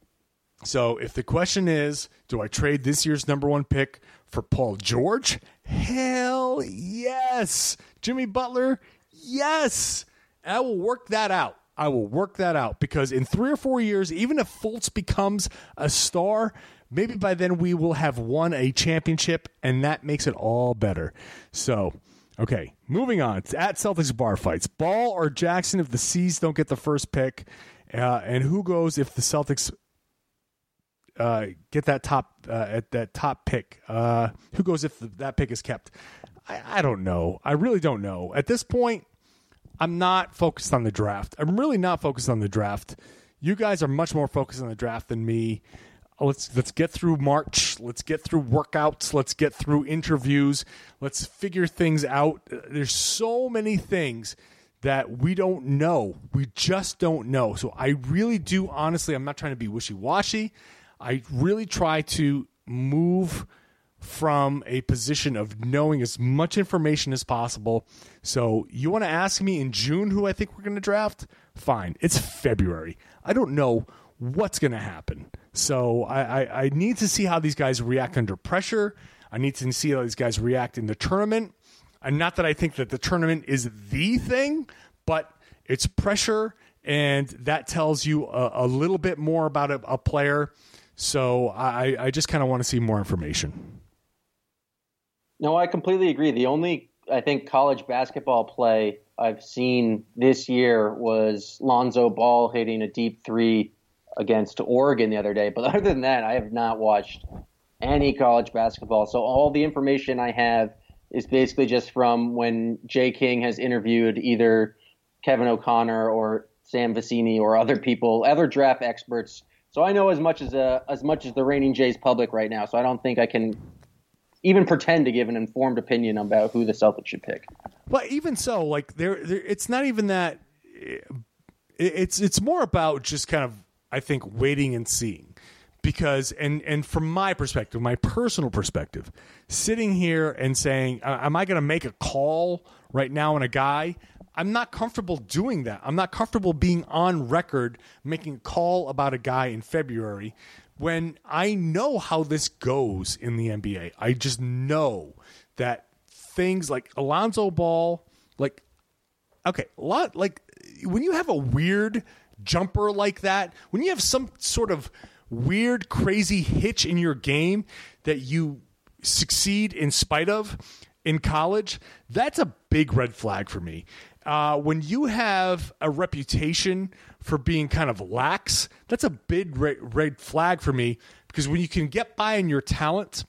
So if the question is, do I trade this year's number one pick for Paul George? Hell yes. Jimmy Butler? Yes. I will work that out. I will work that out because in three or four years, even if Fultz becomes a star, maybe by then we will have won a championship, and that makes it all better. So, okay, moving on. At Celtics bar fights. Ball or Jackson if the C's don't get the first pick, uh, and who goes if the Celtics uh, get that top uh, at that top pick? Uh, who goes if the, that pick is kept? I, I don't know. I really don't know. At this point, I'm not focused on the draft. I'm really not focused on the draft. You guys are much more focused on the draft than me. Uh, let's let's get through March. Let's get through workouts. Let's get through interviews. Let's figure things out. Uh, there's so many things that we don't know. We just don't know. So I really do honestly, I'm not trying to be wishy-washy. I really try to move from a position of knowing as much information as possible. So, you want to ask me in June who I think we're going to draft? Fine. It's February. I don't know what's going to happen. So, I, I, I, need to see how these guys react under pressure. I need to see how these guys react in the tournament. And not that I think that the tournament is the thing, but it's pressure, and that tells you a, a little bit more about a, a player. So, I, I just kind of want to see more information. No, I completely agree. The only I think college basketball play I've seen this year was Lonzo Ball hitting a deep three against Oregon the other day. But other than that, I have not watched any college basketball. So all the information I have is basically just from when Jay King has interviewed either Kevin O'Connor or Sam Vecenie or other people, other draft experts. So I know as much as uh, as much as the reigning Jays public right now. So I don't think I can even pretend to give an informed opinion about who the Celtics should pick. But even so, like there, it's not even that. Eh, it's it's more about just kind of I think waiting and seeing, because and and from my perspective, my personal perspective, sitting here and saying, am I going to make a call right now on a guy? I'm not comfortable doing that. I'm not comfortable being on record making a call about a guy in February when I know how this goes in the NBA. I just know that things like Alonzo Ball, like okay, a lot like when you have a weird jumper like that, when you have some sort of weird, crazy hitch in your game that you succeed in spite of in college, that's a big red flag for me. Uh, when you have a reputation for being kind of lax, that's a big red, red flag for me because when you can get by on your talent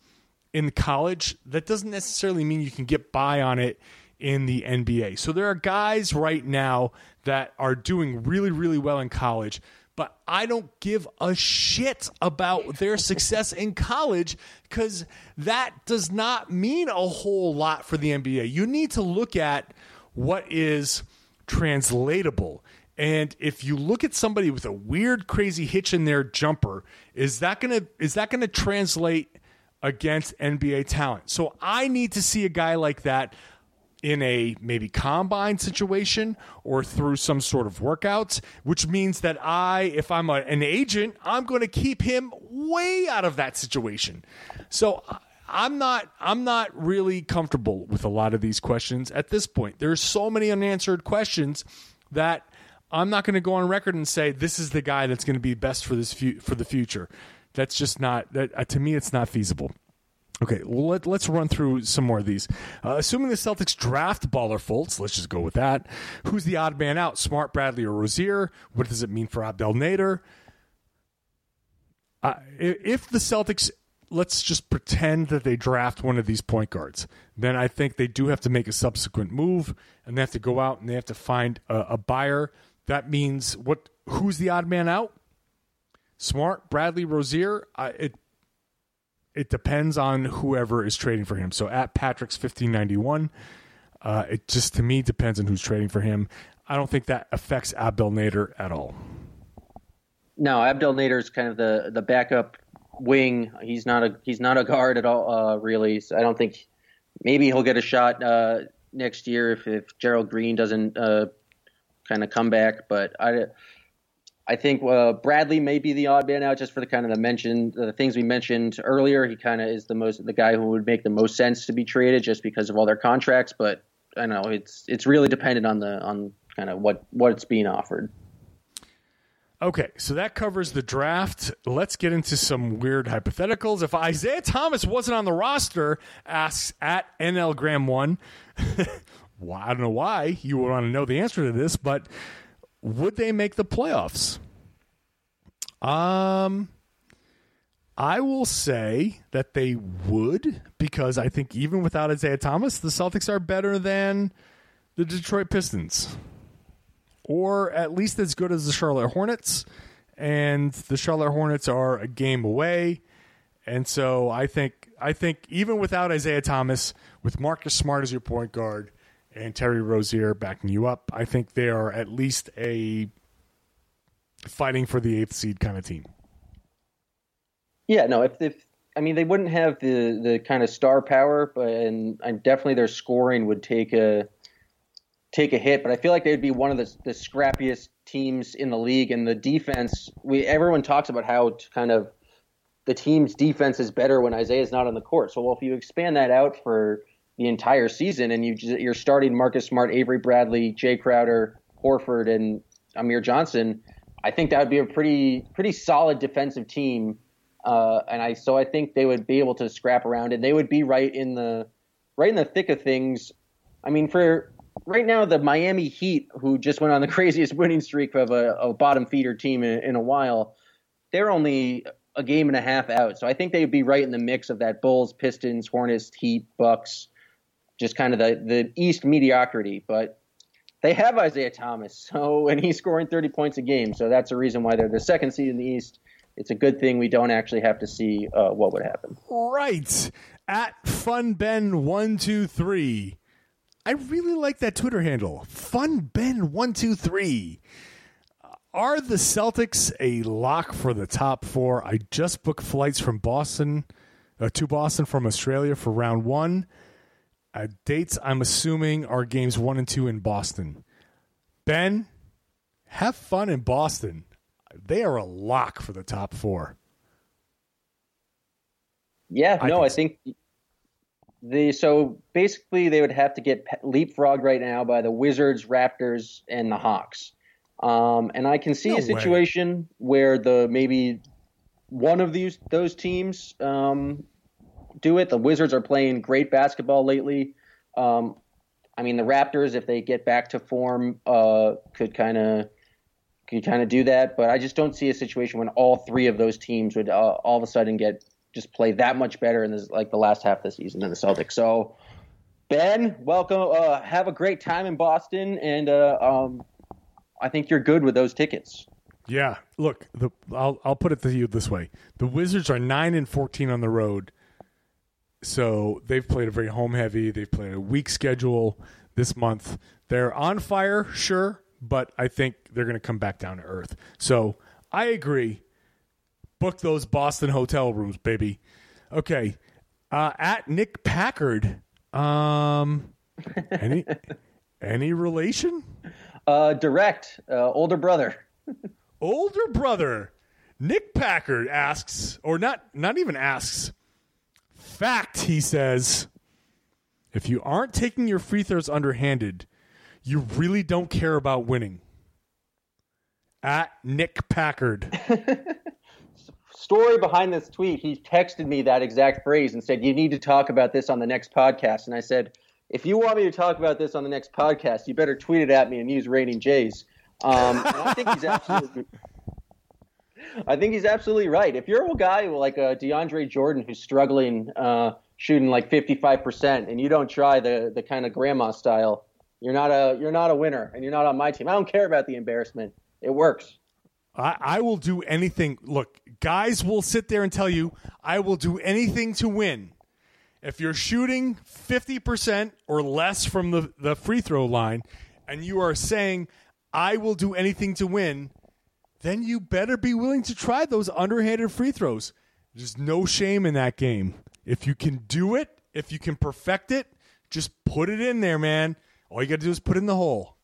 in college, that doesn't necessarily mean you can get by on it in the NBA. So there are guys right now that are doing really, really well in college, but I don't give a shit about their success in college because that does not mean a whole lot for the NBA. You need to look at what is translatable. And if you look at somebody with a weird, crazy hitch in their jumper, is that gonna is that gonna translate against NBA talent? So I need to see a guy like that in a maybe combine situation or through some sort of workouts, which means that I, if I'm a, an agent, I'm going to keep him way out of that situation. So I'm not, I'm not really comfortable with a lot of these questions at this point. There's so many unanswered questions that I'm not going to go on record and say this is the guy that's going to be best for this fu- for the future. That's just not that uh, to me. It's not feasible. Okay, well, let, us run through some more of these. Uh, assuming the Celtics draft Baller Fultz, let's just go with that. Who's the odd man out? Smart, Bradley, or Rozier? What does it mean for Abdel Nader? Uh, if the Celtics, let's just pretend that they draft one of these point guards, then I think they do have to make a subsequent move, and they have to go out and they have to find a, a buyer. That means what? Who's the odd man out? Smart, Bradley, Rozier. Uh, it it depends on whoever is trading for him. So at Patrick's fifteen ninety one, uh, it just to me depends on who's trading for him. I don't think that affects Abdel Nader at all. No, Abdel Nader is kind of the the backup wing. He's not a he's not a guard at all, uh, really. So I don't think maybe he'll get a shot uh, next year if, if Gerald Green doesn't uh, kind of come back. But I I think uh, Bradley may be the odd man out just for the kind of the mentioned the things we mentioned earlier. He kind of is the most the guy who would make the most sense to be traded just because of all their contracts. But I know it's it's really dependent on the on kind of what what's being offered. Okay, so that covers the draft. Let's get into some weird hypotheticals. If Isaiah Thomas wasn't on the roster, asks at NL Graham one. well, I don't know why you would want to know the answer to this, but would they make the playoffs? Um, I will say that they would because I think even without Isaiah Thomas, the Celtics are better than the Detroit Pistons, or at least as good as the Charlotte Hornets. And the Charlotte Hornets are a game away, and so I think I think even without Isaiah Thomas, with Marcus Smart as your point guard, and Terry Rozier backing you up. I think they are at least a fighting for the eighth seed kind of team. Yeah, no, if, if I mean they wouldn't have the the kind of star power, but and, and definitely their scoring would take a take a hit. But I feel like they'd be one of the, the scrappiest teams in the league, and the defense. We everyone talks about how kind of the team's defense is better when Isaiah's not on the court. So well, if you expand that out for the entire season, and you you're starting Marcus Smart, Avery Bradley, Jay Crowder, Horford, and Amir Johnson. I think that would be a pretty pretty solid defensive team, uh, and I so I think they would be able to scrap around, and they would be right in the right in the thick of things. I mean, for right now, the Miami Heat, who just went on the craziest winning streak of a, a bottom feeder team in, in a while, they're only a game and a half out. So I think they'd be right in the mix of that Bulls, Pistons, Hornets, Heat, Bucks just kind of the, the East mediocrity. But they have Isaiah Thomas, so and he's scoring 30 points a game. So that's the reason why they're the second seed in the East. It's a good thing we don't actually have to see uh, what would happen. Right at funben123. I really like that Twitter handle, Fun Ben One Two Three. Are the Celtics a lock for the top four? I just booked flights from Boston uh, to Boston from Australia for round one. Uh, dates, I'm assuming, are games one and two in Boston. Ben, have fun in Boston. They are a lock for the top four. Yeah, I no, I think the so basically they would have to get leapfrogged right now by the Wizards, Raptors, and the Hawks. Um, and I can see No a way. situation where the maybe one of these those teams um, do it. The Wizards are playing great basketball lately. Um, I mean, the Raptors, if they get back to form, uh, could kind of could kind of do that. But I just don't see a situation when all three of those teams would uh, all of a sudden get just play that much better in this, like the last half of the season than the Celtics. So, Ben, welcome. Uh, have a great time in Boston, and uh, um, I think you're good with those tickets. Yeah, look, the I'll I'll put it to you this way: the Wizards are nine and fourteen on the road, so they've played a very home heavy. They've played a weak schedule this month. They're on fire, sure, but I think they're going to come back down to earth. So I agree. Book those Boston hotel rooms, baby. Okay, uh, at Nick Packard. Um, any any relation? Uh, direct, uh, older brother. older brother Nick Packard asks, or not, not even asks. Fact, he says, if you aren't taking your free throws underhanded, you really don't care about winning. At Nick Packard. Story behind this tweet, he texted me that exact phrase and said, You need to talk about this on the next podcast. And I said, If you want me to talk about this on the next podcast, you better tweet it at me and use Raining Jays. Um, I think he's absolutely. I think he's absolutely right. If you're a guy like a DeAndre Jordan who's struggling uh, shooting like 55% and you don't try the the kind of grandma style, you're not a you're not a winner and you're not on my team. I don't care about the embarrassment. It works. I, I will do anything. Look, guys will sit there and tell you, I will do anything to win. If you're shooting 50% or less from the, the free throw line and you are saying, I will do anything to win, then you better be willing to try those underhanded free throws. There's no shame in that game. If you can do it, if you can perfect it, just put it in there, man. All you got to do is put in the hole.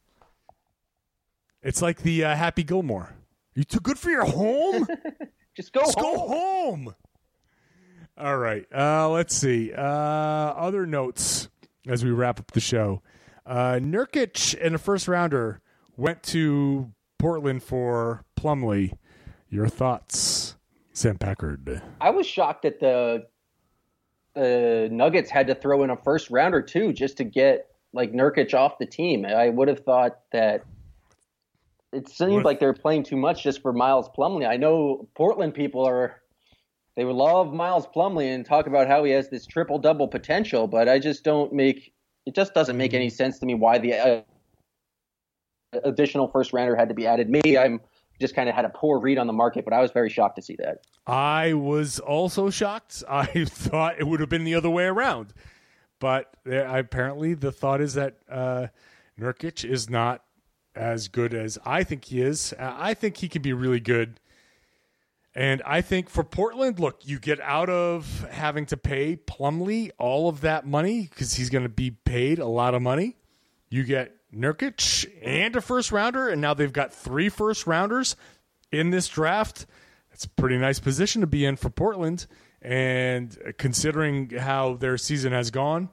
It's like the uh, Happy Gilmore. You too good for your home? Just go Just home. go home. All right. Uh, let's see. Uh, other notes as we wrap up the show. Uh, Nurkic in a first rounder went to Portland for Plumlee. Your thoughts, Sam Packard? I was shocked that the the Nuggets had to throw in a first rounder too just to get like Nurkic off the team. I would have thought that it seems like they're playing too much just for Miles Plumlee. I know Portland people are they would love Miles Plumlee and talk about how he has this triple double potential, but I just don't make it just doesn't make any sense to me why the uh, additional first rounder had to be added. Maybe I'm just kind of had a poor read on the market, but I was very shocked to see that. I was also shocked. I thought it would have been the other way around. But there, apparently, the thought is that uh, Nurkic is not as good as I think he is. I think he can be really good. And I think for Portland, look, you get out of having to pay Plumlee all of that money because he's going to be paid a lot of money. You get Nurkic and a first rounder, and now they've got three first rounders in this draft. It's a pretty nice position to be in for Portland. And considering how their season has gone,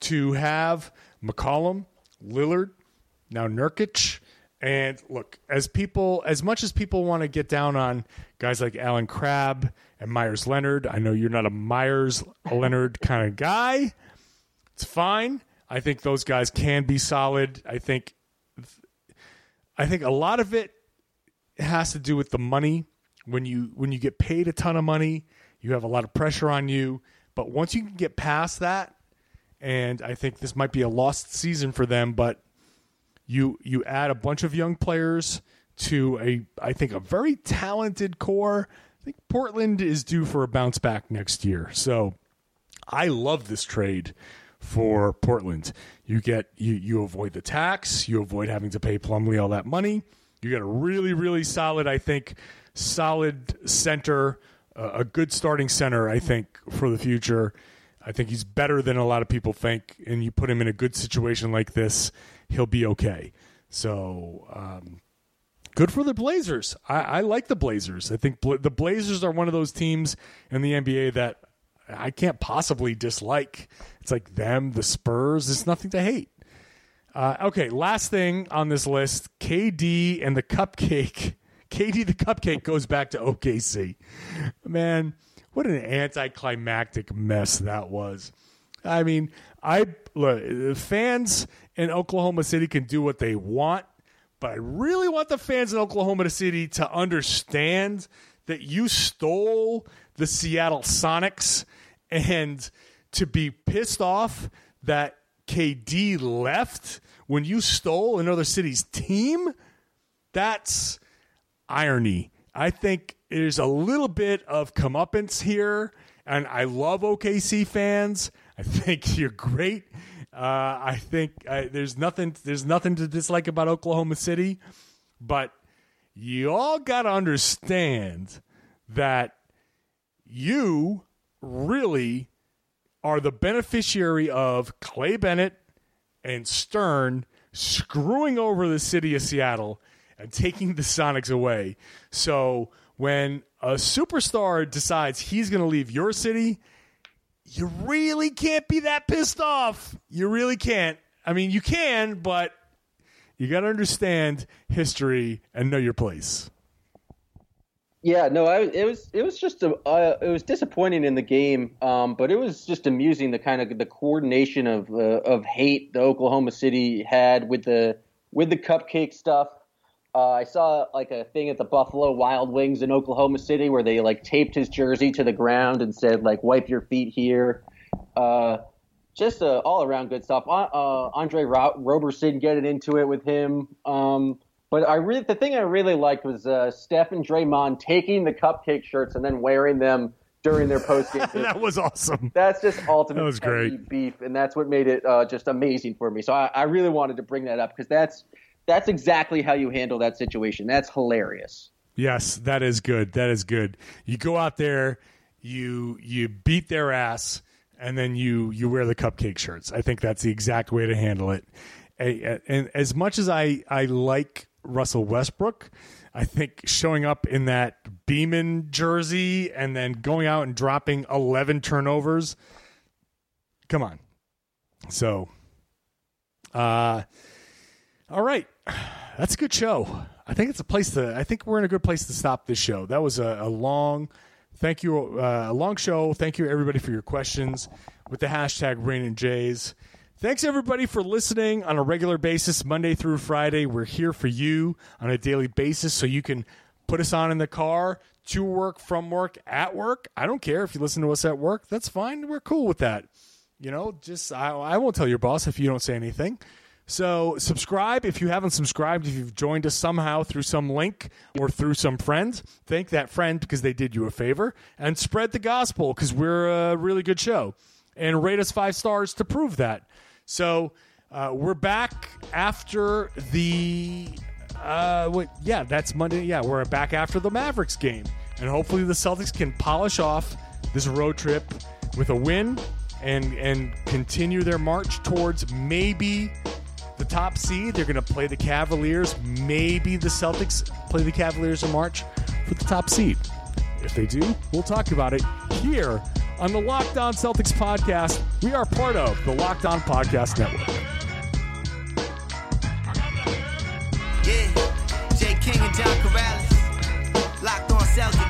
to have McCollum, Lillard, now Nurkic, and look, as people, as much as people want to get down on guys like Allen Crabbe and Meyers Leonard, I know you're not a Meyers Leonard kind of guy. It's fine. I think those guys can be solid. I think, I think a lot of it has to do with the money. When you when you get paid a ton of money, you have a lot of pressure on you. But once you can get past that, and I think this might be a lost season for them, but you you add a bunch of young players to a I think a very talented core. I think Portland is due for a bounce back next year. So I love this trade for Portland. You get you you avoid the tax, you avoid having to pay Plumlee all that money. You get a really really solid, I think, solid center, uh, a good starting center. I think for the future. I think he's better than a lot of people think, and you put him in a good situation like this, he'll be okay. So um, good for the Blazers. I, I like the Blazers. I think the Blazers are one of those teams in the NBA that I can't possibly dislike. It's like them, the Spurs. There's nothing to hate. Uh, okay, last thing on this list KD and the cupcake. KD the cupcake goes back to OKC. Man, what an anticlimactic mess that was. I mean, I look, the fans in Oklahoma City can do what they want, but I really want the fans in Oklahoma City to understand that you stole the Seattle Sonics and to be pissed off that KD left when you stole another city's team. That's irony. I think there's a little bit of comeuppance here, and I love OKC fans. I think you're great. Uh, I think uh, there's nothing there's nothing to dislike about Oklahoma City, but you all got to understand that you really are the beneficiary of Clay Bennett and Stern screwing over the city of Seattle and taking the Sonics away. So when a superstar decides he's going to leave your city, you really can't be that pissed off. You really can't. I mean, you can, but you got to understand history and know your place. Yeah, no, I, it was it was just a uh, it was disappointing in the game, um, but it was just amusing the kind of the coordination of uh, of hate the Oklahoma City had with the with the cupcake stuff. Uh, I saw like a thing at the Buffalo Wild Wings in Oklahoma City where they like taped his jersey to the ground and said like "wipe your feet here." Uh, just uh, all around good stuff. Uh, uh, Andre Ro- Roberson getting into it with him. Um, but I really, the thing I really liked was uh, Steph and Draymond taking the cupcake shirts and then wearing them during their post game. that was awesome. That's just ultimate That was great. beef, and that's what made it uh, just amazing for me. So I, I really wanted to bring that up because that's that's exactly how you handle that situation. That's hilarious. Yes, that is good. That is good. You go out there, you you beat their ass, and then you you wear the cupcake shirts. I think that's the exact way to handle it. And as much as I I like Russell Westbrook, I think showing up in that Beeman jersey and then going out and dropping eleven turnovers. Come on. So, uh, all right, that's a good show. I think it's a place to. I think we're in a good place to stop this show. That was a, a long. Thank you, uh, a long show. Thank you everybody for your questions with the hashtag Raining Jays. Thanks everybody for listening on a regular basis, Monday through Friday. We're here for you on a daily basis, so you can put us on in the car, to work, from work, at work. I don't care if you listen to us at work. That's fine. We're cool with that. You know, just I, I won't tell your boss if you don't say anything. So subscribe if you haven't subscribed. If you've joined us somehow through some link or through some friend, thank that friend because they did you a favor, and spread the gospel because we're a really good show, and rate us five stars to prove that. So uh, we're back after the uh, what? Yeah, that's Monday. Yeah, we're back after the Mavericks game, and hopefully the Celtics can polish off this road trip with a win and and continue their march towards maybe the top seed. They're going to play the Cavaliers. Maybe the Celtics play the Cavaliers in March for the top seed. If they do, we'll talk about it here on the Locked On Celtics podcast. We are part of the Locked On Podcast Network. Yeah, Jay King and John Karalis. Locked on Celtics.